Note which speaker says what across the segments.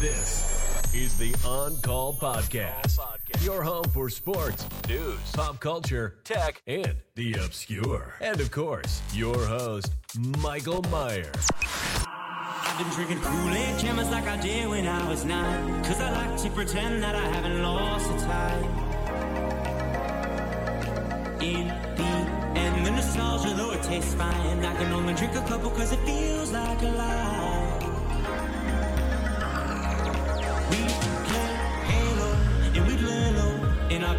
Speaker 1: This is the On Call Podcast, your home for sports, news, pop culture, tech, and the obscure. And of course, your host, Michael Meyer.
Speaker 2: I've been drinking Kool-Aid jammers like I did when I was nine. Cause I like to pretend that I haven't lost the time. In the end, the nostalgia, though it tastes fine, I can only drink a couple cause it feels like a lie.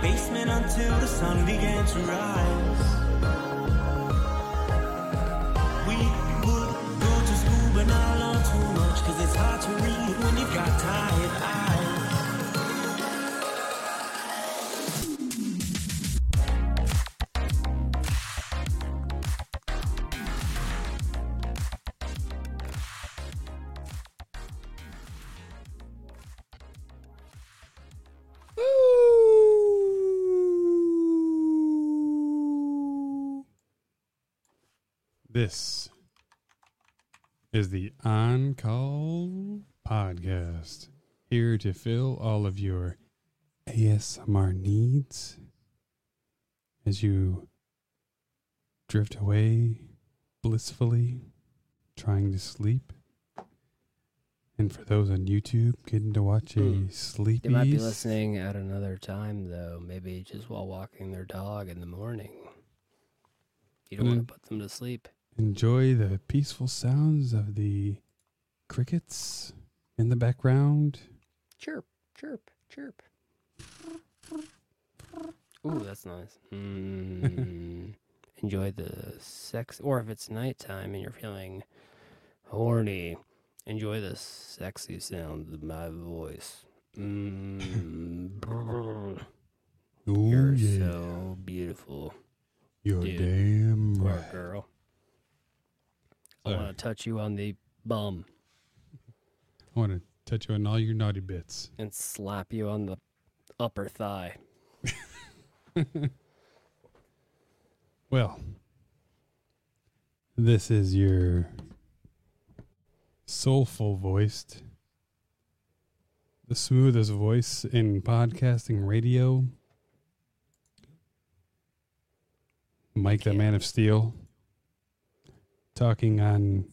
Speaker 2: Basement until the sun began to rise. We would go to school but not learn too much cause it's hard to read when you've got tired eyes.
Speaker 3: This is the On Call Podcast, here to fill all of your ASMR needs as you drift away blissfully, trying to sleep. And for those on YouTube, getting to watch a
Speaker 4: Hmm.
Speaker 3: sleepy.
Speaker 4: They might be listening at another time, though. Maybe just while walking their dog in the morning. You don't want
Speaker 3: Mm.
Speaker 4: to put them to sleep.
Speaker 3: Enjoy the peaceful sounds of the crickets in the background.
Speaker 4: Chirp, chirp, chirp. Ooh, that's nice. Mm. Enjoy the sex, or if it's nighttime and you're feeling horny, enjoy the sexy sounds of my voice. Mm. You're
Speaker 3: yeah.
Speaker 4: so beautiful,
Speaker 3: You're
Speaker 4: dude.
Speaker 3: damn right.
Speaker 4: girl. I want to touch you on the bum
Speaker 3: I want to touch you on all your naughty bits.
Speaker 4: and slap you on the upper thigh.
Speaker 3: Well, this is your soulful voiced, the smoothest voice in podcasting radio. Mike, the Man of Steel, talking on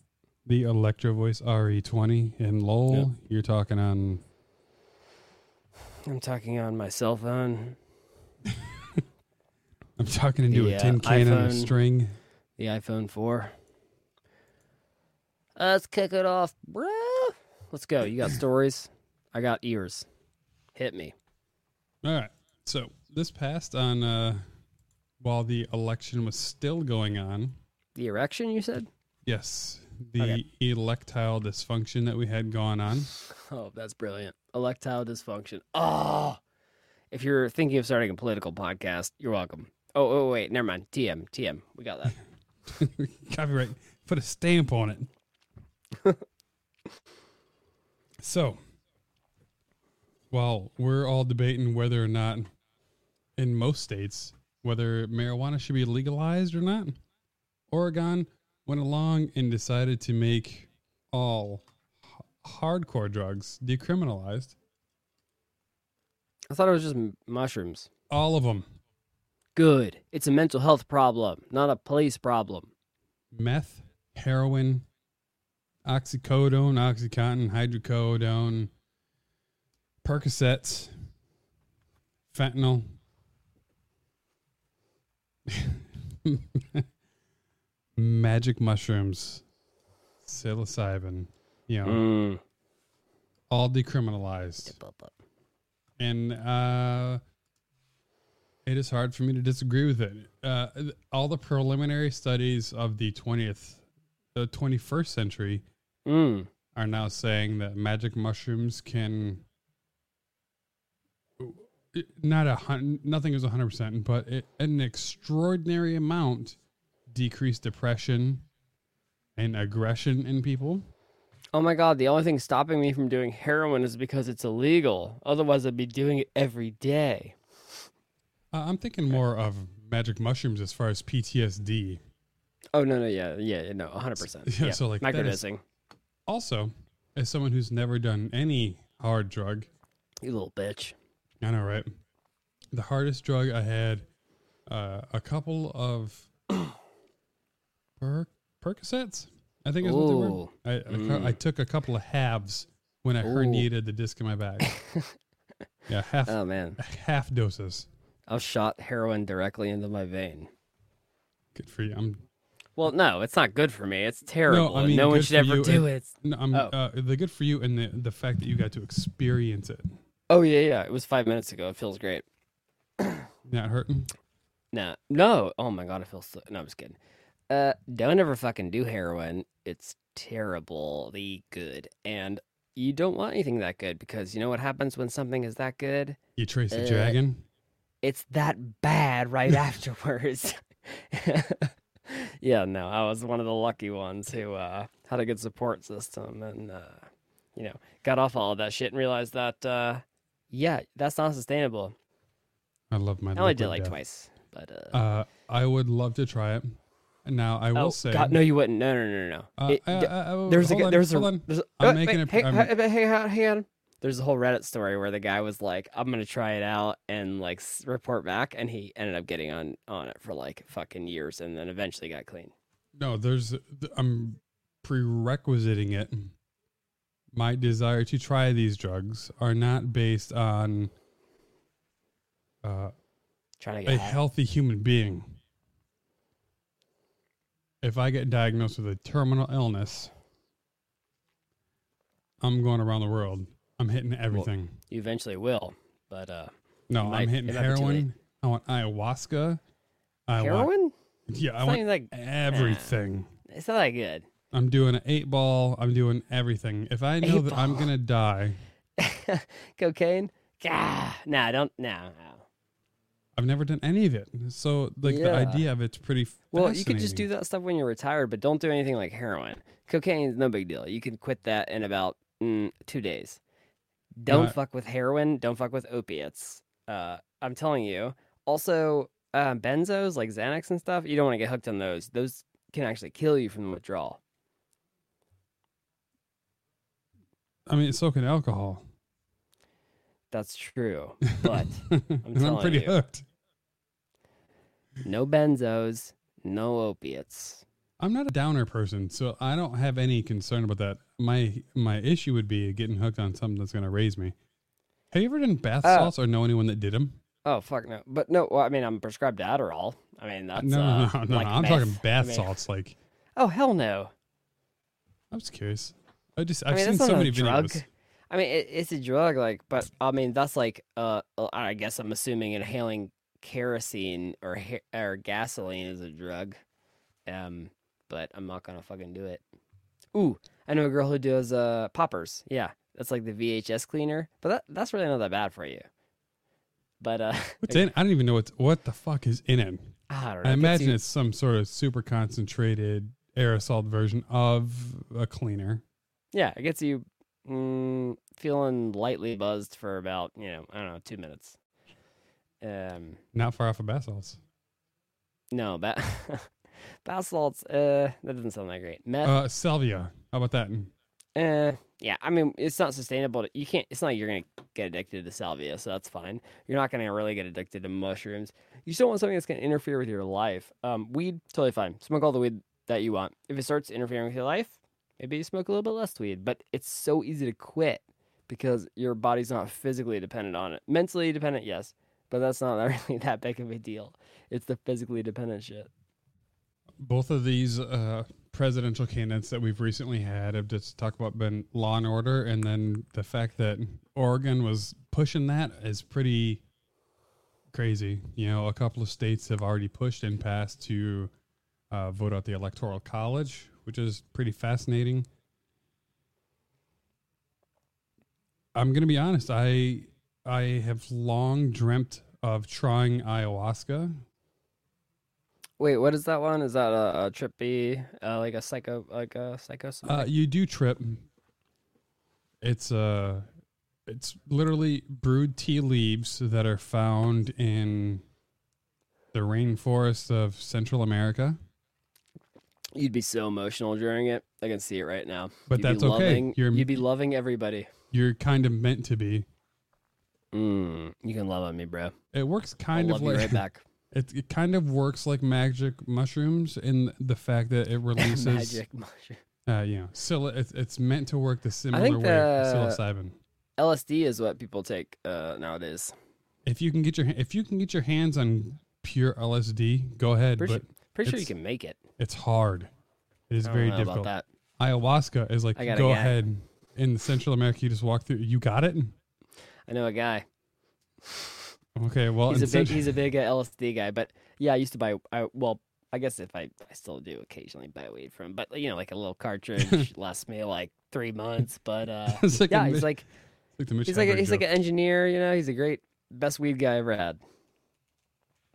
Speaker 3: the Electro Voice RE20. And Lowell,
Speaker 4: Yep.
Speaker 3: you're talking on
Speaker 4: I'm talking on my cell phone,
Speaker 3: I'm talking into
Speaker 4: The,
Speaker 3: a
Speaker 4: uh,
Speaker 3: tin can on a string.
Speaker 4: the iPhone 4. Let's kick it off, bruh. Let's go. You got stories? I got ears. Hit me.
Speaker 3: All right. So this passed on uh, while the election was still going on.
Speaker 4: The erection, you said?
Speaker 3: Yes, the
Speaker 4: Okay.
Speaker 3: electile dysfunction that we had going on.
Speaker 4: Oh, that's brilliant. Electile dysfunction. Oh, if you're thinking of starting a political podcast, you're welcome. Oh, oh, wait, never mind. TM, TM. We got that.
Speaker 3: Copyright. Put a stamp on it. so, while we're all debating whether or not, in most states, whether marijuana should be legalized or not, Oregon went along and decided to make all h- hardcore drugs decriminalized.
Speaker 4: I thought it was just m- mushrooms.
Speaker 3: All of them.
Speaker 4: Good. It's a mental health problem, not a police problem.
Speaker 3: meth, heroin, oxycodone, oxycontin, hydrocodone, Percocets, fentanyl. Magic mushrooms, psilocybin, you know,
Speaker 4: Mm.
Speaker 3: all decriminalized. And uh, it is hard for me to disagree with it. Uh, all the preliminary studies of the 20th, the 21st century
Speaker 4: Mm.
Speaker 3: are now saying that magic mushrooms can not a hun- nothing is 100% but it, an extraordinary amount decrease depression and aggression in people
Speaker 4: Oh my god, the only thing stopping me from doing heroin is because it's illegal. Otherwise, I'd be doing it every day.
Speaker 3: uh, i'm thinking more of magic mushrooms as far as ptsd
Speaker 4: Oh no, no, yeah, yeah, yeah, no, hundred percent.
Speaker 3: Yeah,
Speaker 4: Yeah,
Speaker 3: so, like,
Speaker 4: microdosing.
Speaker 3: also as someone who's never done any hard drug.
Speaker 4: You little bitch.
Speaker 3: I know, right? The hardest drug I had uh, a couple of per- Percocets. I think is what they were. I, I,
Speaker 4: Mm.
Speaker 3: I took a couple of halves when I
Speaker 4: Ooh.
Speaker 3: herniated the disc in my back. yeah, half
Speaker 4: Oh man,
Speaker 3: half doses.
Speaker 4: I shot heroin directly into my vein.
Speaker 3: Good for you. I'm
Speaker 4: Well, no, it's not good for me. It's terrible.
Speaker 3: I mean,
Speaker 4: no one should ever do
Speaker 3: and-
Speaker 4: it.
Speaker 3: no, I'm
Speaker 4: Oh.
Speaker 3: uh, the good for you and the the fact that you got to experience it.
Speaker 4: Oh yeah, yeah. It was five minutes ago. It feels great.
Speaker 3: Not hurting.
Speaker 4: No, no. Oh my god, I feel so. No, I'm just kidding. Uh, don't ever fucking do heroin. It's terribly good, and you don't want anything that good because you know what happens when something is that good?
Speaker 3: You trace the
Speaker 4: Uh,
Speaker 3: dragon.
Speaker 4: It's that bad right afterwards. yeah, no, I was one of the lucky ones who uh, had a good support system and uh, you know got off all of that shit and realized that uh, yeah, that's not sustainable.
Speaker 3: I love my.
Speaker 4: I only did it like
Speaker 3: death.
Speaker 4: twice, but uh,
Speaker 3: Uh, I would love to try it. Now I will
Speaker 4: oh
Speaker 3: say.
Speaker 4: God, no, you wouldn't. No, no, no, no. no.
Speaker 3: Uh,
Speaker 4: It-
Speaker 3: uh, uh, uh,
Speaker 4: there's a
Speaker 3: on,
Speaker 4: there's a
Speaker 3: on.
Speaker 4: there's a,
Speaker 3: I'm
Speaker 4: oh,
Speaker 3: making
Speaker 4: wait,
Speaker 3: a-
Speaker 4: hey,
Speaker 3: I'm-
Speaker 4: hey, hang on, hang on. There's a whole Reddit story where the guy was like, "I'm gonna try it out and like report back," and he ended up getting on on it for like fucking years, and then eventually got clean.
Speaker 3: No, there's. I'm prerequisiting it. My desire to try these drugs are not based on uh,
Speaker 4: Trying to
Speaker 3: a
Speaker 4: get high.
Speaker 3: healthy human being. If I get diagnosed with a terminal illness, I'm going around the world. I'm hitting everything.
Speaker 4: You eventually will, but uh,
Speaker 3: no, I'm hitting
Speaker 4: might
Speaker 3: heroin. I want ayahuasca. I want
Speaker 4: heroin?
Speaker 3: yeah, I
Speaker 4: It's not
Speaker 3: want
Speaker 4: like
Speaker 3: everything.
Speaker 4: it's not that good.
Speaker 3: I'm doing an eight ball. I'm doing everything. If I know
Speaker 4: Eight
Speaker 3: that I'm gonna die,
Speaker 4: Cocaine? Gah, nah, don't no. no.
Speaker 3: I've never done any of it. So like the idea of it's pretty.
Speaker 4: Well, you could just do that stuff when you're retired, but don't do anything like heroin. Cocaine is no big deal. You can quit that in about mm, two days. Don't
Speaker 3: Not-
Speaker 4: fuck with heroin. Don't fuck with opiates. Uh, I'm telling you. Also, uh, benzos like Xanax and stuff. You don't want to get hooked on those. Those can actually kill you from the withdrawal.
Speaker 3: I mean, so can alcohol.
Speaker 4: That's true. But
Speaker 3: and I'm pretty
Speaker 4: you.
Speaker 3: hooked.
Speaker 4: no benzos, no opiates.
Speaker 3: I'm not a downer person, so I don't have any concern about that. My my issue would be getting hooked on something that's gonna raise me. Have you ever done bath
Speaker 4: Uh,
Speaker 3: salts or know anyone that did them?
Speaker 4: Oh fuck no! But no, well, I mean, I'm prescribed Adderall. I mean, that's
Speaker 3: no,
Speaker 4: uh,
Speaker 3: no, no, no,
Speaker 4: like
Speaker 3: no. I'm
Speaker 4: meth.
Speaker 3: talking bath
Speaker 4: I mean-
Speaker 3: salts. Like,
Speaker 4: Oh hell no!
Speaker 3: I was curious. I just
Speaker 4: I
Speaker 3: I've
Speaker 4: mean,
Speaker 3: seen so many videos.
Speaker 4: I mean, it, it's a drug, like, but I mean, that's like, uh, uh, I guess I'm assuming inhaling kerosene or or gasoline is a drug. Um, but I'm not gonna fucking do it. Ooh, I know a girl who does uh poppers. Yeah, that's like the VHS cleaner, but that that's really not that bad for you. But uh,
Speaker 3: What's in? I don't even know what what the fuck is in it.
Speaker 4: I don't know.
Speaker 3: I imagine
Speaker 4: you-
Speaker 3: it's some sort of super concentrated aerosol version of a cleaner.
Speaker 4: Yeah, it gets you mm, feeling lightly buzzed for about you know I don't know two minutes. Um,
Speaker 3: Not far off of bath salts.
Speaker 4: no, ba- bath salts. Uh, that doesn't sound that great. Meth.
Speaker 3: Uh, salvia. How about that?
Speaker 4: Uh, yeah, I mean, it's not sustainable. To, you can't. It's not like you're gonna get addicted to salvia, so that's fine. You're not gonna really get addicted to mushrooms. You still want something that's gonna interfere with your life. Um, weed, totally fine. Smoke all the weed that you want. If it starts interfering with your life, maybe you smoke a little bit less weed. But it's so easy to quit because your body's not physically dependent on it. Mentally dependent, yes, but that's not really that big of a deal. It's the physically dependent shit.
Speaker 3: Both of these uh, presidential candidates that we've recently had have just talked about been law and order, and then the fact that Oregon was pushing that is pretty crazy. You know, a couple of states have already pushed and passed to uh, vote out the electoral college, which is pretty fascinating. I'm gonna be honest. I I have long dreamt of trying ayahuasca.
Speaker 4: Wait, what is that one? Is that a, a trippy, uh, like a psycho, like a psycho?
Speaker 3: Uh, you do trip. It's uh, it's literally brewed tea leaves that are found in the rainforest of Central America.
Speaker 4: You'd be so emotional during it. I can see it right now.
Speaker 3: But
Speaker 4: You'd
Speaker 3: that's okay.
Speaker 4: Loving,
Speaker 3: You're-
Speaker 4: you'd be loving everybody.
Speaker 3: You're kind of meant to be.
Speaker 4: Mm, you can love on me, bro.
Speaker 3: It works
Speaker 4: I'll
Speaker 3: kind
Speaker 4: love
Speaker 3: of like
Speaker 4: right back.
Speaker 3: it, it kind of works like magic mushrooms in the fact that it releases
Speaker 4: Magic mushroom.
Speaker 3: uh you know, sil- it's it's meant to work the similar
Speaker 4: think
Speaker 3: way
Speaker 4: the-
Speaker 3: psilocybin.
Speaker 4: LSD is what people take uh, nowadays.
Speaker 3: If you can get your if you can get your hands on pure LSD, go ahead,
Speaker 4: Pretty,
Speaker 3: but
Speaker 4: pretty sure you can make it.
Speaker 3: It's hard. It is
Speaker 4: I
Speaker 3: very difficult.
Speaker 4: that.
Speaker 3: Ayahuasca is like
Speaker 4: I got a
Speaker 3: go
Speaker 4: guy.
Speaker 3: ahead in Central America you just walk through you got it?
Speaker 4: I know a guy.
Speaker 3: Okay, well
Speaker 4: he's
Speaker 3: in
Speaker 4: a big he's a big uh, LSD guy. But yeah, I used to buy. I, well, I guess if I I still do occasionally buy weed from, but you know, like a little cartridge lasts me like three months. But uh,
Speaker 3: It's like a
Speaker 4: yeah,
Speaker 3: Mi-
Speaker 4: he's like
Speaker 3: like the Mitch
Speaker 4: he's like a,
Speaker 3: Hedberg
Speaker 4: he's like
Speaker 3: joke.
Speaker 4: an engineer. You know, he's a great best weed guy I ever had.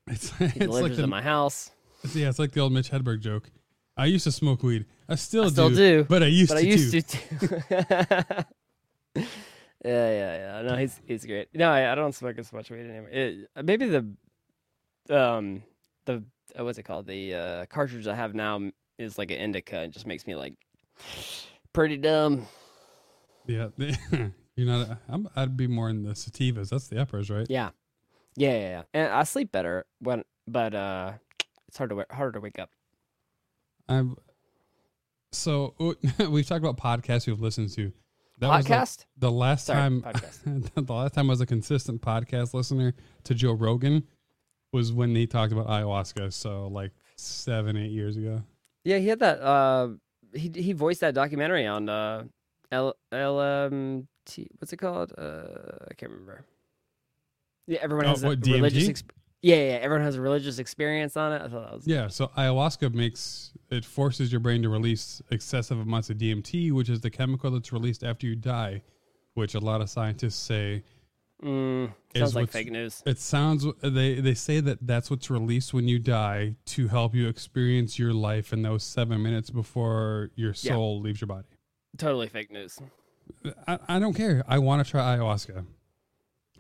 Speaker 3: it's,
Speaker 4: He
Speaker 3: it's like
Speaker 4: delivers
Speaker 3: the
Speaker 4: my house,
Speaker 3: It's- Yeah, it's like the old Mitch Hedberg joke. I used to smoke weed. I still,
Speaker 4: I still do,
Speaker 3: but I used
Speaker 4: but
Speaker 3: to
Speaker 4: I used
Speaker 3: too.
Speaker 4: to. Too. yeah, yeah, yeah. No, he's he's great. No, I, I don't smoke as much weed anymore. It, maybe the um the uh, what's it called the uh, cartridge I have now is like an indica. It just makes me like pretty dumb.
Speaker 3: Yeah, you're not. I'm, I'd be more in the sativas. That's the uppers, right?
Speaker 4: Yeah, yeah, yeah, yeah. And I sleep better when, but uh, it's hard to wa- harder to wake up.
Speaker 3: I'm. So we've talked about podcasts we've listened to. That
Speaker 4: Podcast.
Speaker 3: the last
Speaker 4: Sorry,
Speaker 3: time. the last time I was a consistent podcast listener to Joe Rogan was when he talked about ayahuasca. So like seven, eight years ago.
Speaker 4: Yeah, he had that. Uh, he he voiced that documentary on uh, L LMT. What's it called? Uh, I can't remember. Yeah, everyone
Speaker 3: Oh,
Speaker 4: has a
Speaker 3: what, DMT?
Speaker 4: religious. Exp- yeah, yeah, everyone has a religious experience on it. I thought that was
Speaker 3: Yeah, so ayahuasca makes it forces your brain to release excessive amounts of DMT, which is the chemical that's released after you die, which a lot of scientists say
Speaker 4: Mm, sounds like fake news.
Speaker 3: it sounds they they say that that's what's released when you die to help you experience your life in those 7 minutes before your
Speaker 4: Yeah.
Speaker 3: soul leaves your body.
Speaker 4: Totally fake news.
Speaker 3: I, I don't care. I want to try ayahuasca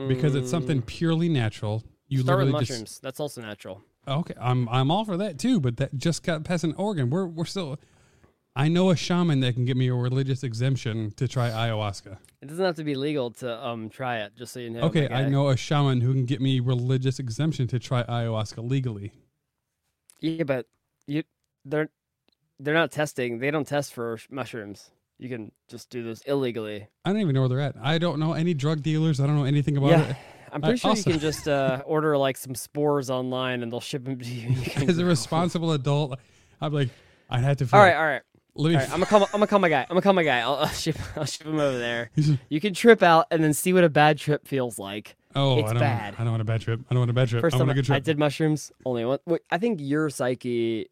Speaker 3: because it's something
Speaker 4: Mm,
Speaker 3: purely natural. You
Speaker 4: Start with mushrooms.
Speaker 3: just
Speaker 4: That's also natural.
Speaker 3: Okay, I'm I'm all for that too, but that just got past an Oregon. We're we're still. I know a shaman that can get me a religious exemption to try ayahuasca.
Speaker 4: It doesn't have to be legal to um try it. Just so you know.
Speaker 3: okay, I know a shaman who can get me religious exemption to try ayahuasca legally.
Speaker 4: Yeah, but you they're they're not testing. They don't test for mushrooms. You can just do this illegally.
Speaker 3: I don't even know where they're at. I don't know any drug dealers. I don't know anything about
Speaker 4: yeah,
Speaker 3: it.
Speaker 4: I'm
Speaker 3: I
Speaker 4: pretty sure
Speaker 3: also-
Speaker 4: you can just uh, order like some spores online and they'll ship them to you. You
Speaker 3: As a responsible adult, I'm like, I'd have to.
Speaker 4: Find All right, all right,
Speaker 3: let me.
Speaker 4: all right. I'm gonna call. I'm gonna call my guy. I'm gonna call my guy. I'll, I'll ship. I'll ship him over there. You can trip out and then see what a bad trip feels like.
Speaker 3: oh,
Speaker 4: it's
Speaker 3: I don't.
Speaker 4: bad.
Speaker 3: I don't want a bad trip. I don't want a bad trip.
Speaker 4: First
Speaker 3: I want
Speaker 4: time
Speaker 3: a good trip.
Speaker 4: I did mushrooms, only one. Wait, I think your psyche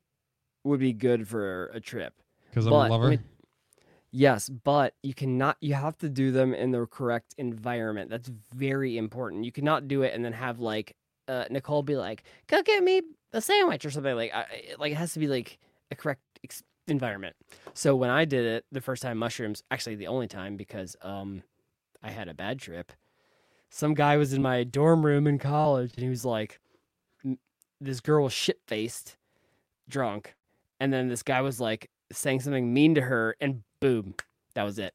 Speaker 4: would be good for a trip.
Speaker 3: because I'm
Speaker 4: but
Speaker 3: a lover.
Speaker 4: me- Yes, but you cannot. You have to do them in the correct environment. That's very important. You cannot do it and then have like uh, Nicole be like, "Go get me a sandwich" or something like. I, like it has to be like a correct ex- environment. So when I did it the first time, mushrooms. Actually, the only time because um, I had a bad trip. Some guy was in my dorm room in college, and he was like, "This girl was shit faced, drunk," and then this guy was like saying something mean to her, and boom, that was it.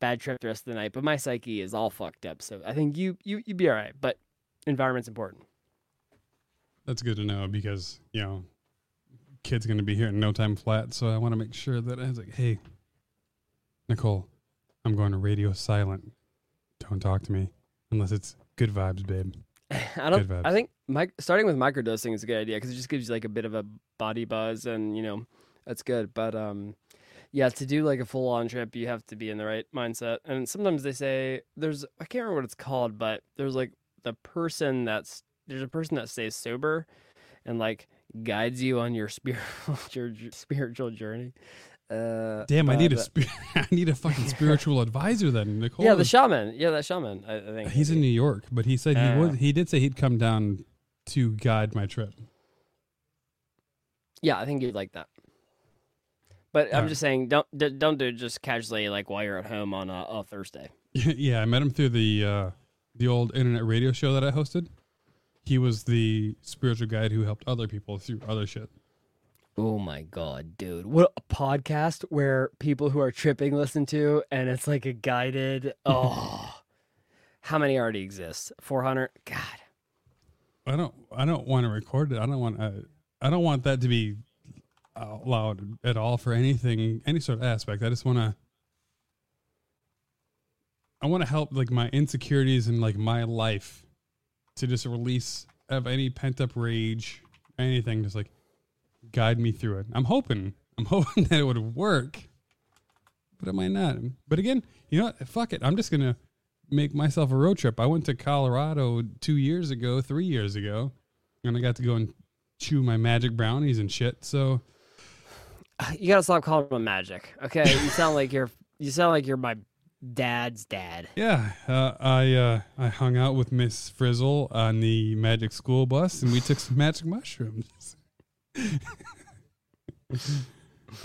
Speaker 4: Bad trip the rest of the night. But my psyche is all fucked up, so I think you you you'd be all right. But environment's important.
Speaker 3: That's good to know because you know, kid's gonna be here in no time flat. So I want to make sure that I was like, hey, Nicole, I'm going to radio silent. Don't talk to me unless it's good vibes, babe.
Speaker 4: I don't.
Speaker 3: Good vibes.
Speaker 4: I think mic- starting with microdosing is a good idea because it just gives you like a bit of a body buzz, and you know that's good. But um, yeah, to do like a full on trip, you have to be in the right mindset. And sometimes they say there's I can't remember what it's called, but there's like the person that's there's a person that stays sober and like guides you on your spiritual your spiritual journey. Uh,
Speaker 3: Damn, I need a spi- I need a fucking spiritual advisor then, Nicole.
Speaker 4: yeah, the shaman. Yeah, that shaman. I, I think
Speaker 3: he's in New York, but he said he
Speaker 4: Uh.
Speaker 3: would. He did say he'd come down to guide my trip.
Speaker 4: Yeah, I think you'd like that. But I'm just saying, don't don't do it just casually like while you're at home on a, a Thursday.
Speaker 3: yeah, I met him through the uh, the old internet radio show that I hosted. He was the spiritual guide who helped other people through other shit.
Speaker 4: Oh my god, dude. What a podcast where people who are tripping listen to and it's like a guided oh how many already exist? 400? God.
Speaker 3: I don't. I don't want to record it. I don't want. Uh, I don't want that to be out loud at all for anything, any sort of aspect. I just want to. I want to help like my insecurities and like my life to just release of any pent up rage, anything. Just like guide me through it. I'm hoping. I'm hoping that it would work, but it might not. But again, you know what? Fuck it. I'm just gonna make myself a road trip. I went to Colorado two years ago, three years ago, and I got to go and chew my magic brownies and shit. So
Speaker 4: You gotta stop calling them magic. Okay. You sound like you're you sound like you're my dad's dad.
Speaker 3: yeah, uh, I uh, I hung out with Miss Frizzle on the magic school bus, and we took some magic mushrooms.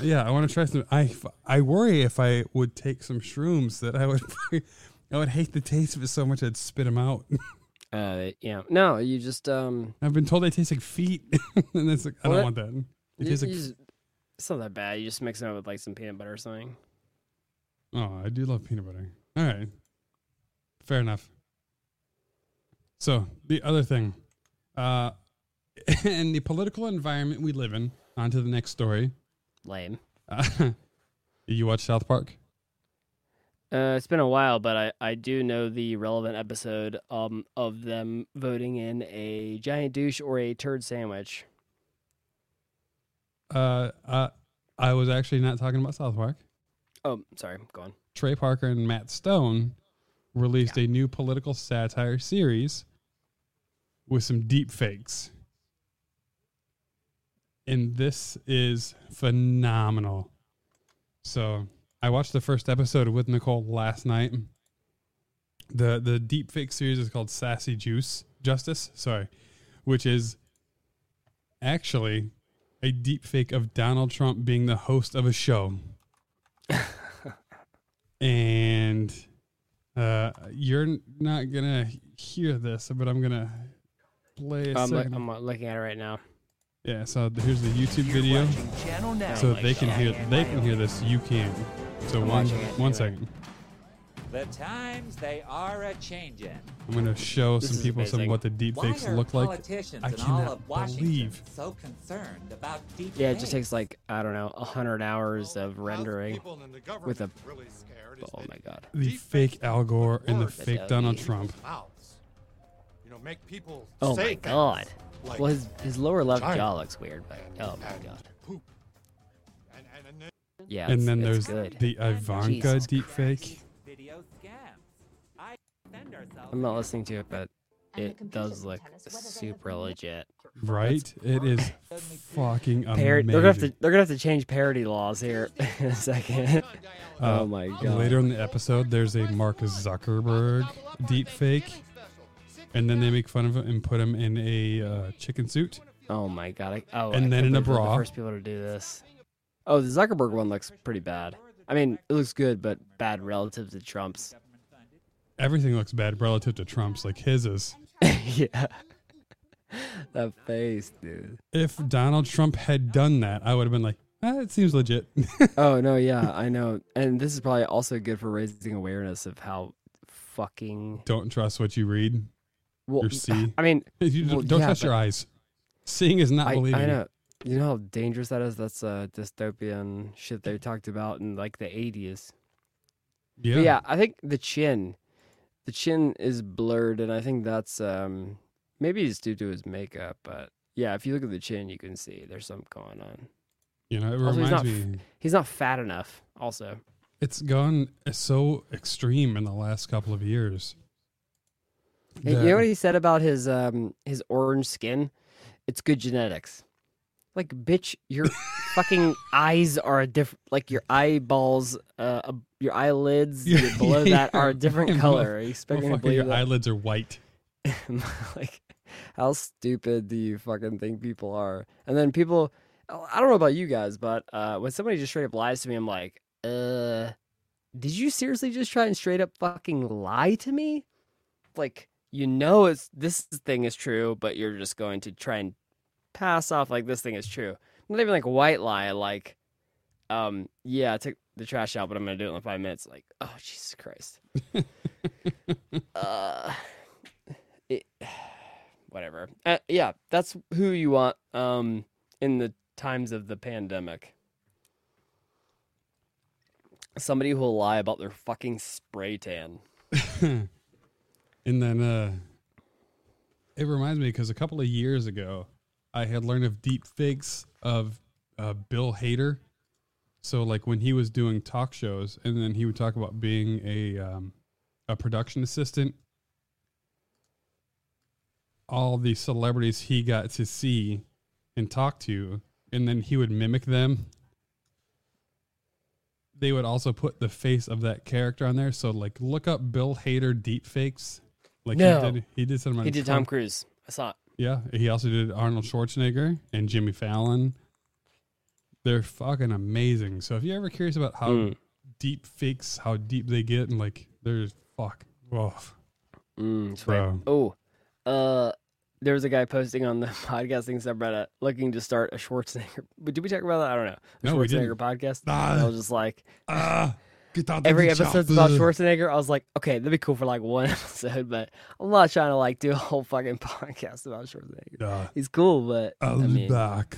Speaker 3: yeah, I want to try some. I I worry if I would take some shrooms that I would I would hate the taste of it so much I'd spit them out.
Speaker 4: Uh yeah. No, you just um
Speaker 3: I've been told they taste like feet, and it's like I don't want that. It tastes like
Speaker 4: it's not that bad. You just mix it up with like some peanut butter or something.
Speaker 3: Oh, I do love peanut butter. All right. Fair enough. So, the other thing, uh, in the political environment we live in, on to the next story.
Speaker 4: Lame.
Speaker 3: Uh, you watch South Park?
Speaker 4: Uh, it's been a while, but I, I do know the relevant episode um of them voting in a giant douche or a turd sandwich.
Speaker 3: Uh, uh, I was actually not talking about South Park.
Speaker 4: Oh, sorry, go on.
Speaker 3: Trey Parker and Matt Stone released a new political satire series with some deep fakes. And this is phenomenal. So I watched the first episode with Nicole last night. The the deep fake series is called Sassy Juice Justice, sorry, which is actually a deep fake of Donald Trump being the host of a show and uh, you're not gonna hear this, but I'm gonna play a
Speaker 4: I'm, look. I'm looking at it right now.
Speaker 3: yeah, so here's the YouTube video, so they can hear they can hear this. You can. So
Speaker 4: I'm
Speaker 3: one
Speaker 4: watching it,
Speaker 3: one
Speaker 4: anyway.
Speaker 3: second.
Speaker 5: The times they are a changin'.
Speaker 3: I'm gonna show
Speaker 4: This
Speaker 3: some
Speaker 4: is
Speaker 3: people some what the deep
Speaker 5: Why
Speaker 3: fakes look like.
Speaker 5: politicians
Speaker 3: I
Speaker 5: in all
Speaker 3: cannot
Speaker 5: of Washington
Speaker 3: believe.
Speaker 5: so concerned about deep
Speaker 4: Yeah, it just takes like I don't know, a hundred hours of rendering with a.
Speaker 6: really scared
Speaker 4: Oh my god.
Speaker 3: The fake
Speaker 6: fakes
Speaker 3: Al Gore and the fake
Speaker 4: than
Speaker 3: Donald Trump.
Speaker 6: mouths. You know, make people
Speaker 4: Oh
Speaker 6: say
Speaker 4: my god.
Speaker 6: like
Speaker 4: Well, his his lower left
Speaker 6: giant
Speaker 4: jaw looks weird, but oh my god.
Speaker 6: poop. And, and, and then
Speaker 4: Yeah,
Speaker 3: and then there's
Speaker 4: good.
Speaker 3: the Ivanka
Speaker 4: Jesus I'm not listening to it, but it does look super legit.
Speaker 3: Right? It is fucking
Speaker 4: Par-
Speaker 3: amazing.
Speaker 4: they're gonna have to they're gonna have to change parody laws here in a second.
Speaker 3: Uh,
Speaker 4: oh my god.
Speaker 3: Later in the episode, there's a Mark Zuckerberg deep fake, and then they make fun of him and put him in a uh, chicken suit.
Speaker 4: Oh my god. I, oh,
Speaker 3: And
Speaker 4: I
Speaker 3: then in a
Speaker 4: believe
Speaker 3: bra.
Speaker 4: The first people to do this. Oh, the Zuckerberg one looks pretty bad. I mean, it looks good, but bad relative to Trump's.
Speaker 3: Everything looks bad relative to Trump's. Like his is.
Speaker 4: yeah. that face, dude.
Speaker 3: If Donald Trump had done that, I would have been like, ah, it seems legit.
Speaker 4: Oh no, yeah, I know. And this is probably also good for raising awareness of how fucking
Speaker 3: don't trust what you read
Speaker 4: well.
Speaker 3: or see.
Speaker 4: I mean,
Speaker 3: You don't-
Speaker 4: Well,
Speaker 3: don't
Speaker 4: yeah,
Speaker 3: trust your eyes. Seeing is not
Speaker 4: I,
Speaker 3: believing.
Speaker 4: I know. You know how dangerous that is? That's uh, dystopian shit they talked about in like the 80s.
Speaker 3: Yeah.
Speaker 4: But yeah, I think the chin, the chin is blurred, and I think that's um maybe it's due to his makeup. But yeah, if you look at the chin, you can see there's something going on.
Speaker 3: You know, it
Speaker 4: Also, he's
Speaker 3: reminds
Speaker 4: not
Speaker 3: me.
Speaker 4: He's not fat enough. Also,
Speaker 3: It's gone so extreme in the last couple of years.
Speaker 4: Hey, you know what he said about his um his orange skin? It's good genetics. Like, bitch, your fucking eyes are a different. Like your eyeballs, uh, your eyelids your- below that are a different color. Are you expecting to believe
Speaker 3: your
Speaker 4: that?
Speaker 3: eyelids are white.
Speaker 4: like, how stupid do you fucking think people are? And then people, I don't know about you guys, but uh, when somebody just straight up lies to me, I'm like, uh, did you seriously just try and straight up fucking lie to me? Like, you know, it's this thing is true, but you're just going to try and pass off like this thing is true. not even like a white lie, like, um, yeah, I took the trash out, but I'm gonna do it in five minutes. Like, oh Jesus Christ. uh, it, whatever. Uh, yeah, that's who you want. Um, in the times of the pandemic, somebody who will lie about their fucking spray tan.
Speaker 3: and then uh it reminds me because a couple of years ago i had learned of deep fakes of uh, bill hader so like when he was doing talk shows and then he would talk about being a um, a production assistant all the celebrities he got to see and talk to and then he would mimic them they would also put the face of that character on there. So like look up Bill Hader deep fakes. Like
Speaker 4: No.
Speaker 3: he did he did some
Speaker 4: He did Tom. Cruise. I saw it.
Speaker 3: Yeah. He also did Arnold Schwarzenegger and Jimmy Fallon. They're fucking amazing. So if you're ever curious about how
Speaker 4: Mm.
Speaker 3: deep fakes, how deep they get, and like there's fuck. Whoa.
Speaker 4: Mm.
Speaker 3: Bro.
Speaker 4: Oh, uh, there was a guy posting on the podcasting subreddit looking to start a Schwarzenegger. But did we talk about that? I don't know. A
Speaker 3: No, we
Speaker 4: Schwarzenegger podcast. And I was just like,
Speaker 3: Ah get out
Speaker 4: every episode's about. Schwarzenegger. I was like, okay, that'd be cool for like one episode, but I'm not trying to like do a whole fucking podcast about Schwarzenegger.
Speaker 3: Yeah,
Speaker 4: He's cool, but
Speaker 3: I'll
Speaker 4: I
Speaker 3: be
Speaker 4: mean,
Speaker 3: back.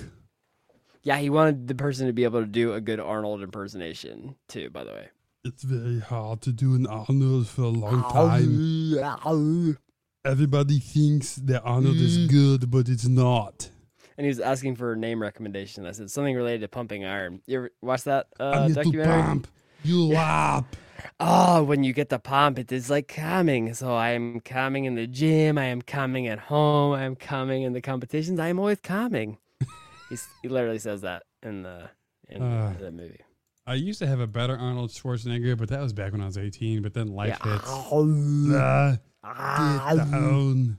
Speaker 4: yeah, he wanted the person to be able to do a good Arnold impersonation too. By the way,
Speaker 3: It's very hard to do an Arnold for a long time. Everybody thinks that Arnold is
Speaker 4: Mm.
Speaker 3: good, but it's not.
Speaker 4: and he was asking for a name recommendation. I said something related to pumping iron. You ever watch that uh,
Speaker 3: I need to
Speaker 4: documentary?
Speaker 3: pump. You lap.
Speaker 4: Oh, when you get the pump, it is like calming. So I am calming in the gym. I am calming at home. I am calming in the competitions. I am always calming. He's, he literally says that in the in
Speaker 3: Uh.
Speaker 4: the movie.
Speaker 3: I used to have a better Arnold Schwarzenegger, but that was back when I was 18. But then life
Speaker 4: Yeah.
Speaker 3: hits. Ah, get down.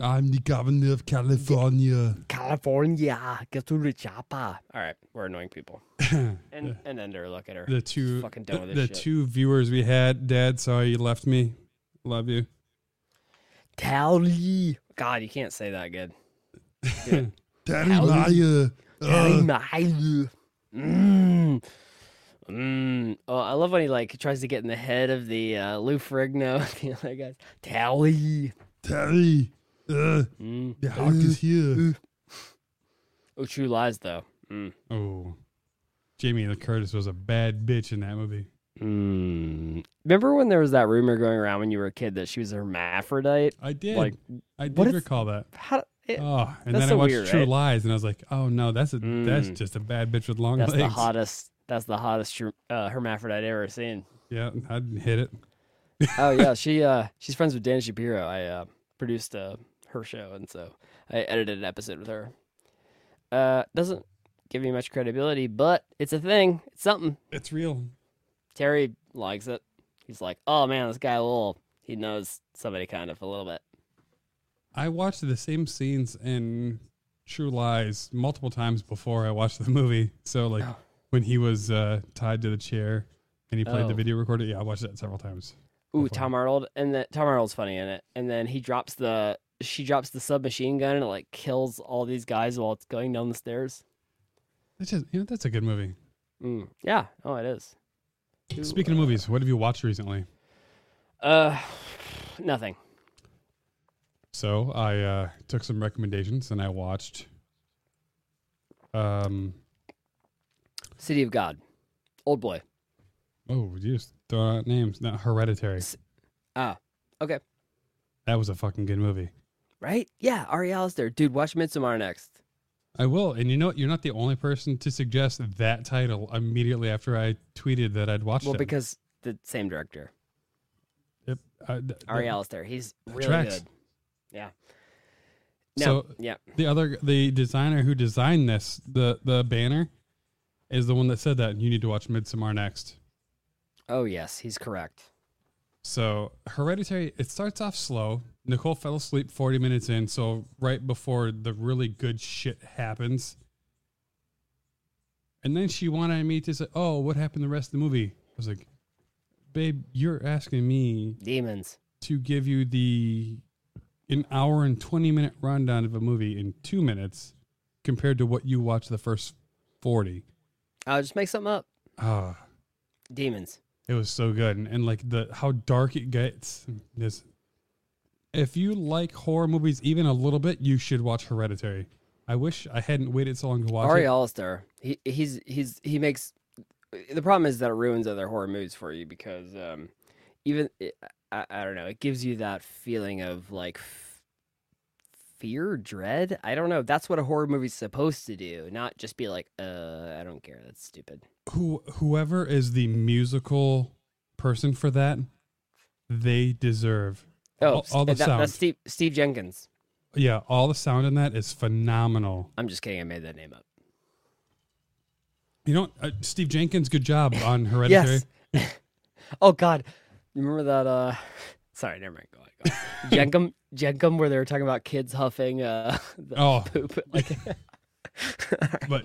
Speaker 3: I'm the governor of California.
Speaker 4: California, get to the chopper. All right, we're annoying people. And and Ender, look at her.
Speaker 3: the two,
Speaker 4: Fucking done with this
Speaker 3: the
Speaker 4: shit.
Speaker 3: two viewers we had, Dad, sorry you left me. Love you.
Speaker 4: Tally. God, you can't say that good.
Speaker 3: Daddy Maya.
Speaker 4: Tally
Speaker 3: Uh,
Speaker 4: Maya. Mm. Mm. Oh, I love when he like tries to get in the head of the uh, Lou Ferrigno, the other guys. Tally.
Speaker 3: Daddy. Uh,
Speaker 4: Mm.
Speaker 3: the hawk is here.
Speaker 4: Oh, True Lies though. Mm.
Speaker 3: Oh. Jamie Lee Curtis was a bad bitch in that movie.
Speaker 4: Mm. Remember when there was that rumor going around when you were a kid that she was a hermaphrodite?
Speaker 3: I did.
Speaker 4: Like,
Speaker 3: I
Speaker 4: what
Speaker 3: did
Speaker 4: is-
Speaker 3: recall that.
Speaker 4: How? It,
Speaker 3: Oh, and
Speaker 4: That's
Speaker 3: then I watched
Speaker 4: weird,
Speaker 3: True
Speaker 4: right?
Speaker 3: Lies, and I was like, "Oh no, that's a that's
Speaker 4: Mm.
Speaker 3: just a bad bitch with long
Speaker 4: that's
Speaker 3: legs."
Speaker 4: the hottest. That's the hottest uh, hermaphrodite I've ever seen.
Speaker 3: Yeah, I'd hit it.
Speaker 4: oh yeah, she uh she's friends with Dan Shapiro. I uh produced uh her show and so I edited an episode with her. Uh doesn't give me much credibility, but it's a thing. It's something.
Speaker 3: It's real.
Speaker 4: Terry likes it. He's like, "Oh man, this guy a little he knows somebody kind of a little bit."
Speaker 3: I watched the same scenes in True Lies multiple times before I watched the movie. So like
Speaker 4: Oh.
Speaker 3: when he was uh, tied to the chair and he played the
Speaker 4: Oh.
Speaker 3: video recorder, yeah, I watched that several times.
Speaker 4: Ooh,
Speaker 3: Before.
Speaker 4: Tom Arnold and that Tom Arnold's funny in it. And then he drops the she drops the submachine gun and it like kills all these guys while it's going down the stairs.
Speaker 3: That's just you know that's a good movie.
Speaker 4: Mm. Yeah, oh it is. Ooh,
Speaker 3: Speaking of
Speaker 4: uh,
Speaker 3: movies, what have you watched recently?
Speaker 4: Uh nothing.
Speaker 3: So I uh, took some recommendations and I watched. Um.
Speaker 4: City of God. Old boy.
Speaker 3: Oh, you just throw out names. Not Hereditary.
Speaker 4: Ah, okay.
Speaker 3: That was a fucking good movie.
Speaker 4: Right? Yeah, Ari Aster. Dude, watch Midsommar next.
Speaker 3: I will, and you know what? You're not the only person to suggest that title immediately after I tweeted that I'd watched it.
Speaker 4: Well,
Speaker 3: it.
Speaker 4: because the same director,
Speaker 3: Yep, I- th-
Speaker 4: Ari Aster. He's really
Speaker 3: tracks.
Speaker 4: good. Yeah. No,
Speaker 3: So
Speaker 4: yeah.
Speaker 3: the other, the designer who designed this, the the banner, is the one that said that you need to watch Midsommar next.
Speaker 4: Oh, yes, he's correct.
Speaker 3: So Hereditary, it starts off slow. Nicole fell asleep 40 minutes in, so right before the really good shit happens. And then she wanted me to say, "Oh, what happened the rest of the movie?" I was like, "Babe, you're asking me
Speaker 4: Demons.
Speaker 3: to give you the an hour and 20 minute rundown of a movie in 2 minutes compared to what you watched the first forty.
Speaker 4: I'll just make something up.
Speaker 3: Ah,
Speaker 4: Demons.
Speaker 3: it was so good, and, and like the how dark it gets. This, if you like horror movies even a little bit, you should watch Hereditary. I wish I hadn't waited so long to watch
Speaker 4: Ari
Speaker 3: it.
Speaker 4: Alistair. He he's he's he makes. The problem is that it ruins other horror movies for you because um, even I, I don't know. It gives you that feeling of like f- fear, dread. I don't know. That's what a horror movie's supposed to do, not just be like, uh, I don't care. That's stupid.
Speaker 3: Who whoever is the musical person for that, they deserve
Speaker 4: Oh,
Speaker 3: all, all the
Speaker 4: that,
Speaker 3: sound.
Speaker 4: that's Steve Steve Jenkins.
Speaker 3: yeah, all the sound in that is phenomenal.
Speaker 4: I'm just kidding. I made that name up.
Speaker 3: You know, uh, Steve Jenkins, good job on Hereditary.
Speaker 4: Yes. oh God, you remember that? uh Sorry, never mind. Go on. Go on. Jenkem, Jenkem, where they were talking about kids huffing uh, the
Speaker 3: Oh.
Speaker 4: poop. Like,
Speaker 3: but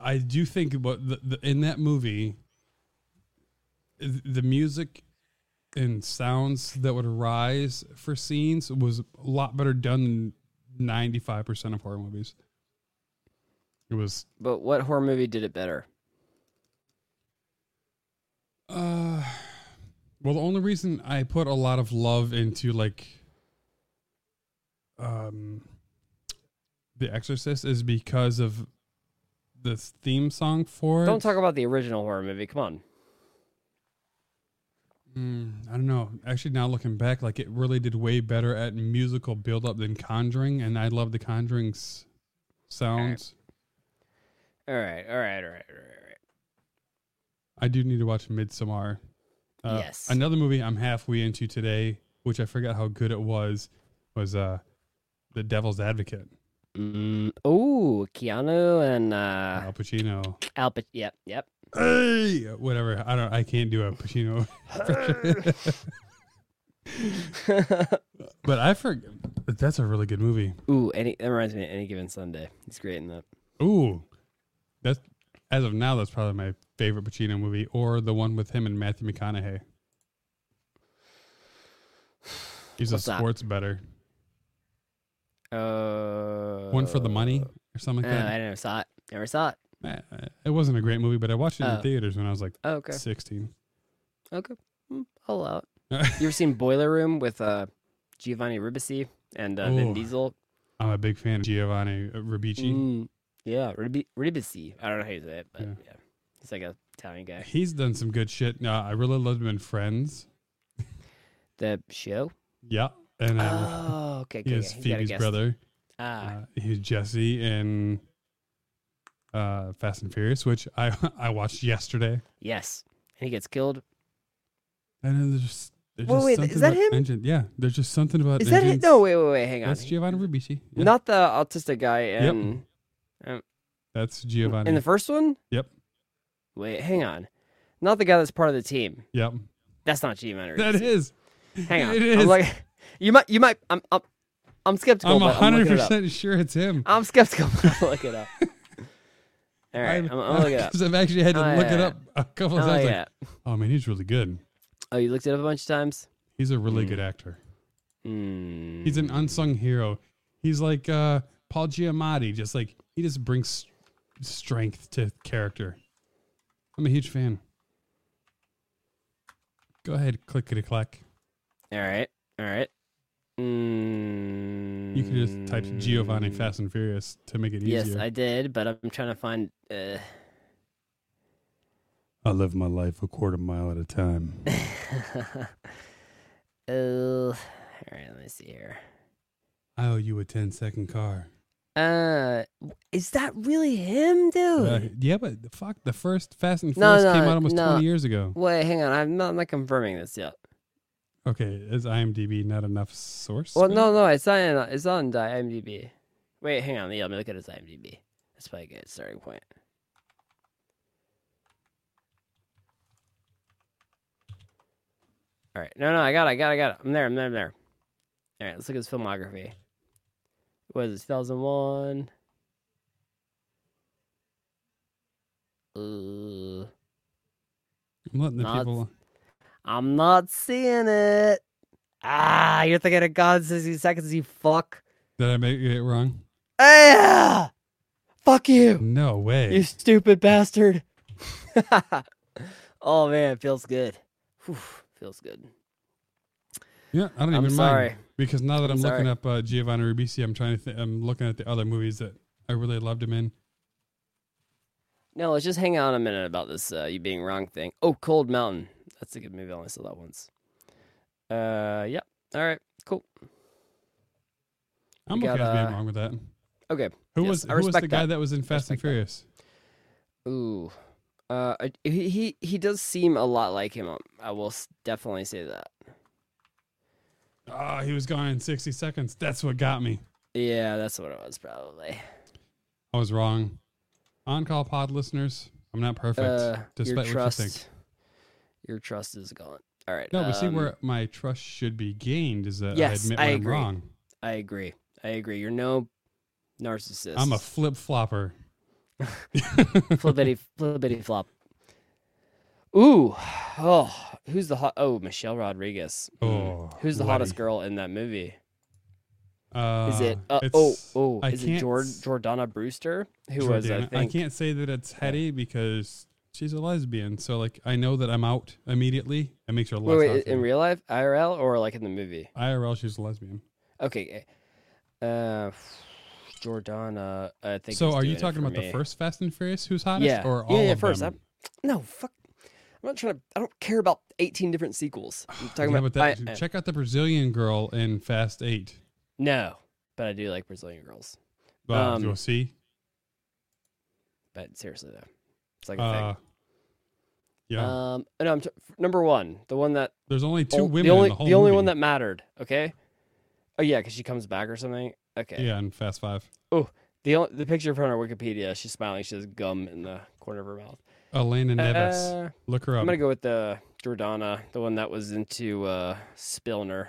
Speaker 3: I do think what the, the, in that movie, the music and sounds that would arise for scenes was a lot better done than ninety five percent of horror movies. It was
Speaker 4: but what horror movie did it better?
Speaker 3: uh, well, the only reason I put a lot of love into like, um, The Exorcist is because of the theme song for it.
Speaker 4: Don't talk about the original horror movie. Come on.
Speaker 3: Mm, I don't know. Actually, now looking back, like it really did way better at musical build up than Conjuring, and I love the Conjuring's sounds.
Speaker 4: All right, all right, all right, all right, all right.
Speaker 3: I do need to watch Midsommar. Uh,
Speaker 4: Yes.
Speaker 3: Another movie I'm halfway into today, which I forgot how good it was, was uh, The Devil's Advocate.
Speaker 4: Mm, oh, Keanu and uh,
Speaker 3: Al Pacino.
Speaker 4: Al Pac- Yep, yep.
Speaker 3: Hey, whatever. I don't. I can't do a Pacino. but I forget. That's a really good movie.
Speaker 4: Ooh, any that reminds me of any given Sunday. He's great in that.
Speaker 3: Ooh, that's as of now. That's probably my favorite Pacino movie, or the one with him and Matthew McConaughey. He's
Speaker 4: What's
Speaker 3: a
Speaker 4: that?
Speaker 3: sports better.
Speaker 4: Uh,
Speaker 3: One for the money or something like
Speaker 4: I
Speaker 3: that.
Speaker 4: never saw it. Never saw it.
Speaker 3: It wasn't a great movie, but I watched it in
Speaker 4: Oh.
Speaker 3: the theaters when I was like
Speaker 4: Oh, okay.
Speaker 3: sixteen.
Speaker 4: Okay. Mm, I'll allow it. You ever seen Boiler Room with uh, Giovanni Ribisi and uh, Vin Diesel?
Speaker 3: I'm a big fan of Giovanni Ribisi.
Speaker 4: Mm, yeah, Ribi- Ribisi. I don't know how you say it, but
Speaker 3: Yeah.
Speaker 4: yeah. He's like a Italian guy.
Speaker 3: He's done some good shit. No, I really loved him in Friends.
Speaker 4: The show?
Speaker 3: Yeah, and um,
Speaker 4: Oh, okay. okay
Speaker 3: he is
Speaker 4: okay. You gotta
Speaker 3: Phoebe's brother.
Speaker 4: Ah,
Speaker 3: Uh, he's Jesse in uh, Fast and Furious, which I I watched yesterday.
Speaker 4: yes. And he gets killed.
Speaker 3: And then there's just, there's
Speaker 4: Wait,
Speaker 3: just
Speaker 4: wait, is that
Speaker 3: about
Speaker 4: him?
Speaker 3: Engine. Yeah, there's just something about
Speaker 4: Is that him? No, wait, wait, wait. Hang on.
Speaker 3: That's Giovanni Ribisi. Yeah,
Speaker 4: Not the autistic guy in
Speaker 3: that's Giovanni.
Speaker 4: in the first one.
Speaker 3: Yep.
Speaker 4: Wait, hang on. Not the guy that's part of the team.
Speaker 3: yep,
Speaker 4: That's not Giovanni.
Speaker 3: that
Speaker 4: Ribisi.
Speaker 3: is.
Speaker 4: Hang on.
Speaker 3: It
Speaker 4: I'm like, you might, you might. I'm, I'm, I'm skeptical.
Speaker 3: I'm hundred
Speaker 4: looking it up.
Speaker 3: percent sure it's him.
Speaker 4: I'm skeptical. but I'll look it up. All right, I'm, I'm gonna look it up.
Speaker 3: Because I've actually had to
Speaker 4: Oh,
Speaker 3: look it
Speaker 4: yeah.
Speaker 3: up a couple of
Speaker 4: Oh
Speaker 3: times.
Speaker 4: yeah.
Speaker 3: Like, oh man, he's really good.
Speaker 4: Oh, you looked it up a bunch of times.
Speaker 3: He's a really
Speaker 4: Hmm.
Speaker 3: good actor.
Speaker 4: Mm.
Speaker 3: He's an unsung hero. He's like uh, Paul Giamatti. Just like he just brings strength to character. I'm a huge fan. Go ahead, clickety clack.
Speaker 4: All right. All right. Mm.
Speaker 3: You can just type Giovanni Fast and Furious to make it easier.
Speaker 4: Yes, I did, but I'm trying to find. Uh,
Speaker 3: I live my life a quarter mile at a time.
Speaker 4: uh, all right. Let me see here.
Speaker 3: I owe you a 10 second car.
Speaker 4: Uh, is that really him, dude?
Speaker 3: Uh, yeah, but fuck, the first Fast and
Speaker 4: No,
Speaker 3: Furious came out almost
Speaker 4: no.
Speaker 3: 20 years ago.
Speaker 4: Wait, hang on. I'm not, I'm not confirming this yet.
Speaker 3: Okay, is IMDb not enough source?
Speaker 4: Well, no, no, it's not. It's on the IMDb. Wait, hang on. Yeah, let me look at his IMDb. That's probably a good starting point. All right. No, no, I got it. I got it. I got it. I'm there. I'm there. I'm there. All right. Let's look at his filmography. What is it? 2001. Uh,
Speaker 3: I'm letting the
Speaker 4: Not-
Speaker 3: people.
Speaker 4: I'm not seeing it. Ah, you're thinking of God 60 Seconds, you fuck.
Speaker 3: Did I make it wrong?
Speaker 4: Ah! Fuck you,
Speaker 3: No way.
Speaker 4: you stupid bastard. oh man, it feels good. Whew, feels good.
Speaker 3: yeah, I don't
Speaker 4: I'm
Speaker 3: even
Speaker 4: sorry.
Speaker 3: mind because now that I'm,
Speaker 4: I'm
Speaker 3: looking up uh, Giovanni Ribisi, I'm trying to. Th- I'm looking at the other movies that I really loved him in.
Speaker 4: No, let's just hang on a minute about this uh, you being wrong thing. Oh, Cold Mountain. That's a good movie. I only saw that once. Uh, yeah. All right. Cool.
Speaker 3: I'm
Speaker 4: We
Speaker 3: okay
Speaker 4: got,
Speaker 3: with being
Speaker 4: uh,
Speaker 3: wrong with that.
Speaker 4: Okay.
Speaker 3: Who
Speaker 4: yes,
Speaker 3: was
Speaker 4: I
Speaker 3: who was the guy
Speaker 4: that.
Speaker 3: was in Fast and
Speaker 4: respect that.
Speaker 3: Furious?
Speaker 4: Ooh. Uh, he he he does seem a lot like him. I will definitely say that.
Speaker 3: Ah, he was gone in 60 seconds. That's what got me.
Speaker 4: Yeah, that's what it was probably.
Speaker 3: I was wrong. On call pod listeners, I'm not perfect,
Speaker 4: Uh,
Speaker 3: despite what you think.
Speaker 4: Your trust is gone. All right.
Speaker 3: No, but see
Speaker 4: um,
Speaker 3: where my trust should be gained is that
Speaker 4: Yes,
Speaker 3: I admit
Speaker 4: I
Speaker 3: when I'm
Speaker 4: agree.
Speaker 3: wrong.
Speaker 4: I agree. I agree. You're no narcissist.
Speaker 3: I'm a flip flopper.
Speaker 4: flippity flippity flop. Ooh, oh, who's the hot? Oh, Michelle Rodriguez.
Speaker 3: Oh,
Speaker 4: who's the hottest girl in that movie?
Speaker 3: Uh,
Speaker 4: Is it? Uh, oh, oh,
Speaker 3: I
Speaker 4: is it Jord, Jordana Brewster? Who was I
Speaker 3: Jordana.
Speaker 4: think?
Speaker 3: can't say that it's Letty because she's a lesbian. So like I know that I'm out immediately. It makes her less
Speaker 4: Wait, wait, in real life, IRL, or like in the movie?
Speaker 3: IRL, she's a lesbian.
Speaker 4: Okay, eh. uh, Jordana. I think.
Speaker 3: So are you talking about
Speaker 4: me.
Speaker 3: the first Fast and Furious? Who's hottest?
Speaker 4: Yeah,
Speaker 3: or all
Speaker 4: yeah, yeah.
Speaker 3: of
Speaker 4: First,
Speaker 3: them?
Speaker 4: I'm, no, fuck. I'm not trying to. I don't care about 18 different sequels. I'm talking
Speaker 3: Yeah,
Speaker 4: about.
Speaker 3: that,
Speaker 4: I- I-
Speaker 3: check out the Brazilian girl in Fast Eight.
Speaker 4: no, but I do like Brazilian girls.
Speaker 3: Uh,
Speaker 4: Um,
Speaker 3: you'll see.
Speaker 4: But seriously though, it's like a
Speaker 3: Uh,
Speaker 4: thing.
Speaker 3: yeah,
Speaker 4: Um, no, I'm t- number one, the one that
Speaker 3: there's only two
Speaker 4: oh,
Speaker 3: women
Speaker 4: the only
Speaker 3: in the whole
Speaker 4: the only
Speaker 3: movie.
Speaker 4: one that mattered. Okay. Oh yeah, because she comes back or something. Okay.
Speaker 3: Yeah, in Fast Five.
Speaker 4: Oh, The only, the picture of her Wikipedia, she's smiling. She has gum in the corner of her mouth.
Speaker 3: Elena Neves.
Speaker 4: Uh,
Speaker 3: Look her up.
Speaker 4: I'm gonna go with the Jordana, the one that was into uh, Spilner.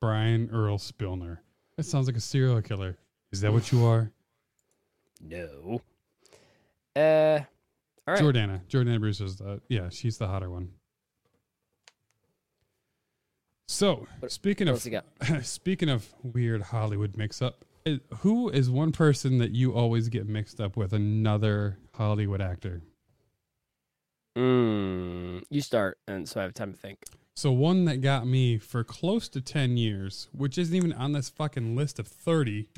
Speaker 3: Brian Earl Spilner. That sounds like a serial killer. Is that what you are?
Speaker 4: No. Uh, all right.
Speaker 3: Jordana. Jordana Brewster is the yeah, she's the hotter one. So
Speaker 4: What-
Speaker 3: speaking
Speaker 4: what
Speaker 3: of speaking of weird Hollywood mix up, who is one person that you always get mixed up with another Hollywood actor?
Speaker 4: Mm, you start, and so I have time to think.
Speaker 3: So one that got me for close to ten years, which isn't even on this fucking list of thirty,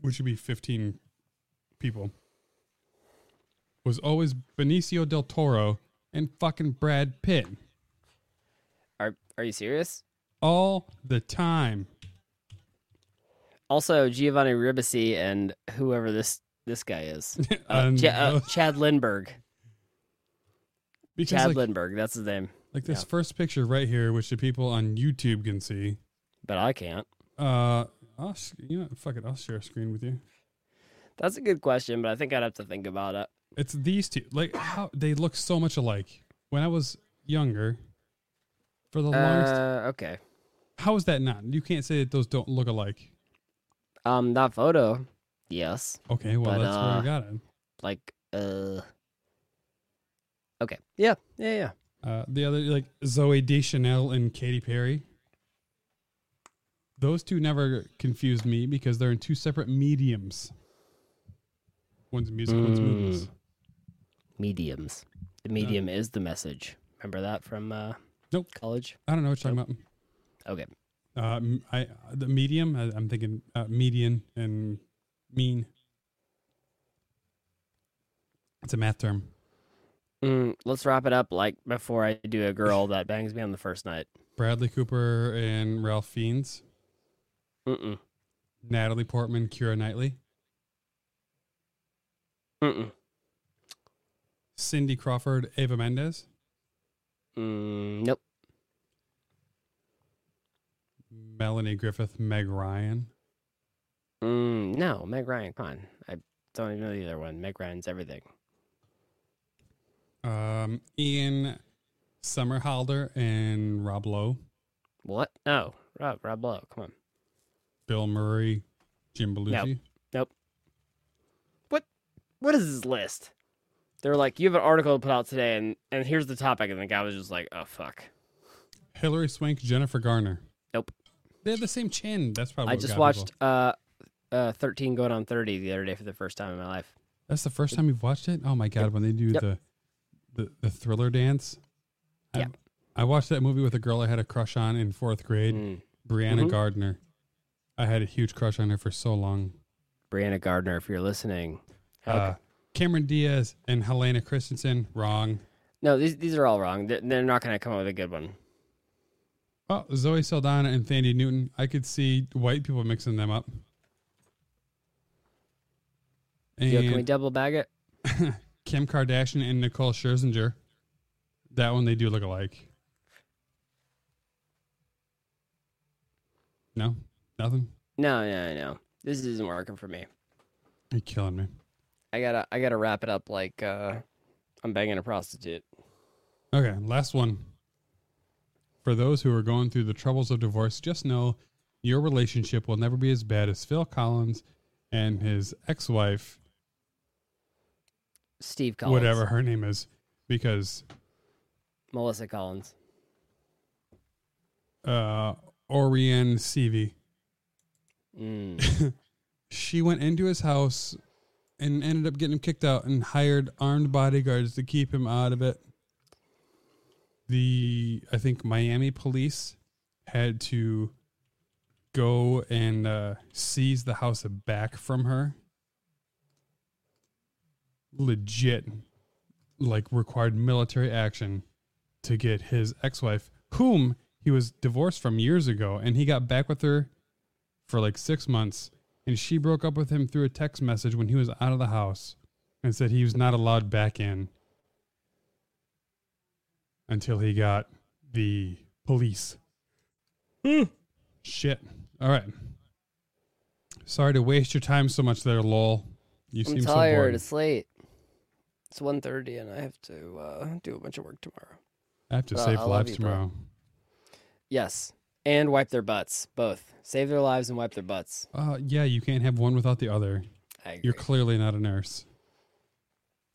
Speaker 3: which would be fifteen people, was always Benicio del Toro and fucking Brad Pitt
Speaker 4: Are Are you serious?
Speaker 3: all the time.
Speaker 4: Also, Giovanni Ribisi and whoever this this guy is, uh, Ch- uh, Chad Lindberg.
Speaker 3: because
Speaker 4: Chad
Speaker 3: like,
Speaker 4: Lindberg, that's his name,
Speaker 3: like this
Speaker 4: yeah.
Speaker 3: first picture right here, which the people on YouTube can see.
Speaker 4: but I can't.
Speaker 3: Uh, I'll you know, fuck it, I'll share a screen with you.
Speaker 4: That's a good question, but I think I'd have to think about it.
Speaker 3: It's these two. Like how they look so much alike. When I was younger, for the longest,
Speaker 4: Uh, okay.
Speaker 3: how is that not? You can't say that those don't look alike.
Speaker 4: Um, that photo, yes.
Speaker 3: Okay, well
Speaker 4: But,
Speaker 3: that's where
Speaker 4: uh,
Speaker 3: I got it.
Speaker 4: Like, uh, okay, yeah, yeah, yeah.
Speaker 3: Uh, the other like Zooey Deschanel and Katy Perry. Those two never confused me because they're in two separate mediums. One's music, one's movies.
Speaker 4: Mediums. The medium is the message. Remember that from uh,
Speaker 3: Nope.
Speaker 4: college?
Speaker 3: I don't know what you're talking about. Okay. Uh, I the medium. I, I'm thinking uh, median and mean. It's a math term.
Speaker 4: Mm, let's wrap it up. Like before I do a girl that bangs me on the first night.
Speaker 3: Bradley Cooper and Ralph Fiennes.
Speaker 4: Mm-mm.
Speaker 3: Natalie Portman, Keira Knightley.
Speaker 4: Mm-mm.
Speaker 3: Cindy Crawford, Eva Mendes.
Speaker 4: Mm, nope.
Speaker 3: Melanie Griffith, Meg Ryan.
Speaker 4: Mm, no, Meg Ryan. Come on. I don't even know the other one. Meg Ryan's everything.
Speaker 3: Um, Ian Somerhalder and Rob Lowe.
Speaker 4: What? No. Rob, Rob Lowe. Come on.
Speaker 3: Bill Murray, Jim Belushi. Nope.
Speaker 4: What? What is this list? They're like, you have an article to put out today, and and here's the topic, and the guy was just like, oh fuck.
Speaker 3: Hilary Swank, Jennifer Garner.
Speaker 4: Nope.
Speaker 3: They have the same chin. That's probably.
Speaker 4: I
Speaker 3: what
Speaker 4: just
Speaker 3: got
Speaker 4: watched
Speaker 3: people.
Speaker 4: uh, uh, 13 going on 30 the other day for the first time in my life.
Speaker 3: That's the first time you've watched it. Oh my god! When they do
Speaker 4: Yep.
Speaker 3: the, the the thriller dance. I-
Speaker 4: Yeah.
Speaker 3: I, watched that movie with a girl I had a crush on in fourth grade,
Speaker 4: Mm.
Speaker 3: Brianna
Speaker 4: Mhm.
Speaker 3: Gardner. I had a huge crush on her for so long.
Speaker 4: Brianna Gardner, if you're listening. How
Speaker 3: Uh, Cameron Diaz and Helena Christensen, wrong.
Speaker 4: No, these these are all wrong. They're, they're not going to come up with a good one.
Speaker 3: Oh, Zoe Saldana and Thandie Newton. I could see white people mixing them up.
Speaker 4: Yo, can we double bag it?
Speaker 3: Kim Kardashian and Nicole Scherzinger. That one they do look alike. No, nothing.
Speaker 4: No, no, no. This isn't working for me.
Speaker 3: You're killing me.
Speaker 4: I gotta I gotta wrap it up like uh, I'm banging a prostitute.
Speaker 3: Okay, last one. For those who are going through the troubles of divorce, just know your relationship will never be as bad as Phil Collins and his ex-wife,
Speaker 4: Steve Collins.
Speaker 3: whatever her name is, because
Speaker 4: Melissa Collins.
Speaker 3: uh, Orianne Cevey,
Speaker 4: Mm.
Speaker 3: she went into his house and ended up getting him kicked out and hired armed bodyguards to keep him out of it. The I think Miami police had to go and uh, seize the house back from her. Legit, like required military action to get his ex-wife, whom he was divorced from years ago, and he got back with her for like six months, and she broke up with him through a text message when he was out of the house and said he was not allowed back in until he got the police. Shit. All right. Sorry to waste your time so much there, lol. You
Speaker 4: I'm
Speaker 3: seem so
Speaker 4: tired.
Speaker 3: bored.
Speaker 4: it's late. It's 1.30 and I have to uh, do a bunch of work tomorrow.
Speaker 3: I have to
Speaker 4: Well,
Speaker 3: save lives
Speaker 4: you, bro.
Speaker 3: tomorrow.
Speaker 4: Yes. And wipe their butts. Both. Save their lives and wipe their butts.
Speaker 3: Uh, yeah, you can't have one without the other. You're clearly not a nurse.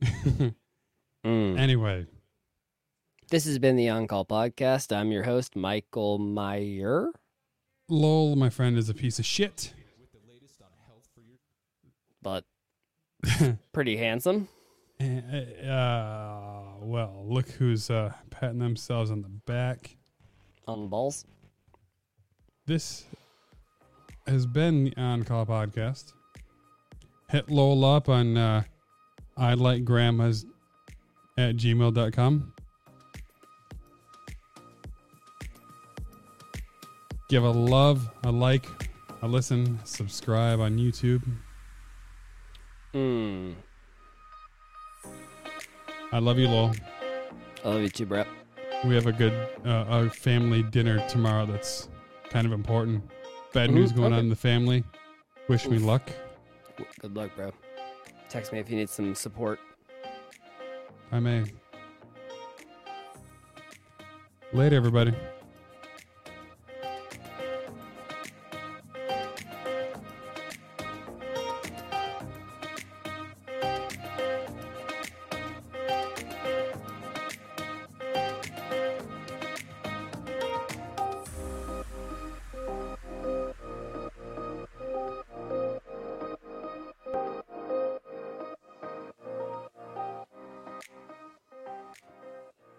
Speaker 4: Mm.
Speaker 3: Anyway,
Speaker 4: This has been the On Call Podcast. I'm your host, Michael Meyer.
Speaker 3: lol, my friend is a piece of shit.
Speaker 4: but pretty handsome.
Speaker 3: Uh, well, look who's uh, patting themselves on the back.
Speaker 4: On the balls.
Speaker 3: This has been the On Call podcast. Hit Lowell up on uh, I like grandmas at gmail.com. Give a love, a like, a listen, subscribe on YouTube.
Speaker 4: Mm.
Speaker 3: I love you, Lowell.
Speaker 4: I love you too, bro.
Speaker 3: We have a good uh, a family dinner tomorrow that's kind of important. Bad news going on in the family. Wish me
Speaker 4: Oof.
Speaker 3: luck.
Speaker 4: Good luck, bro. Text me if you need some support.
Speaker 3: I may. Later, everybody.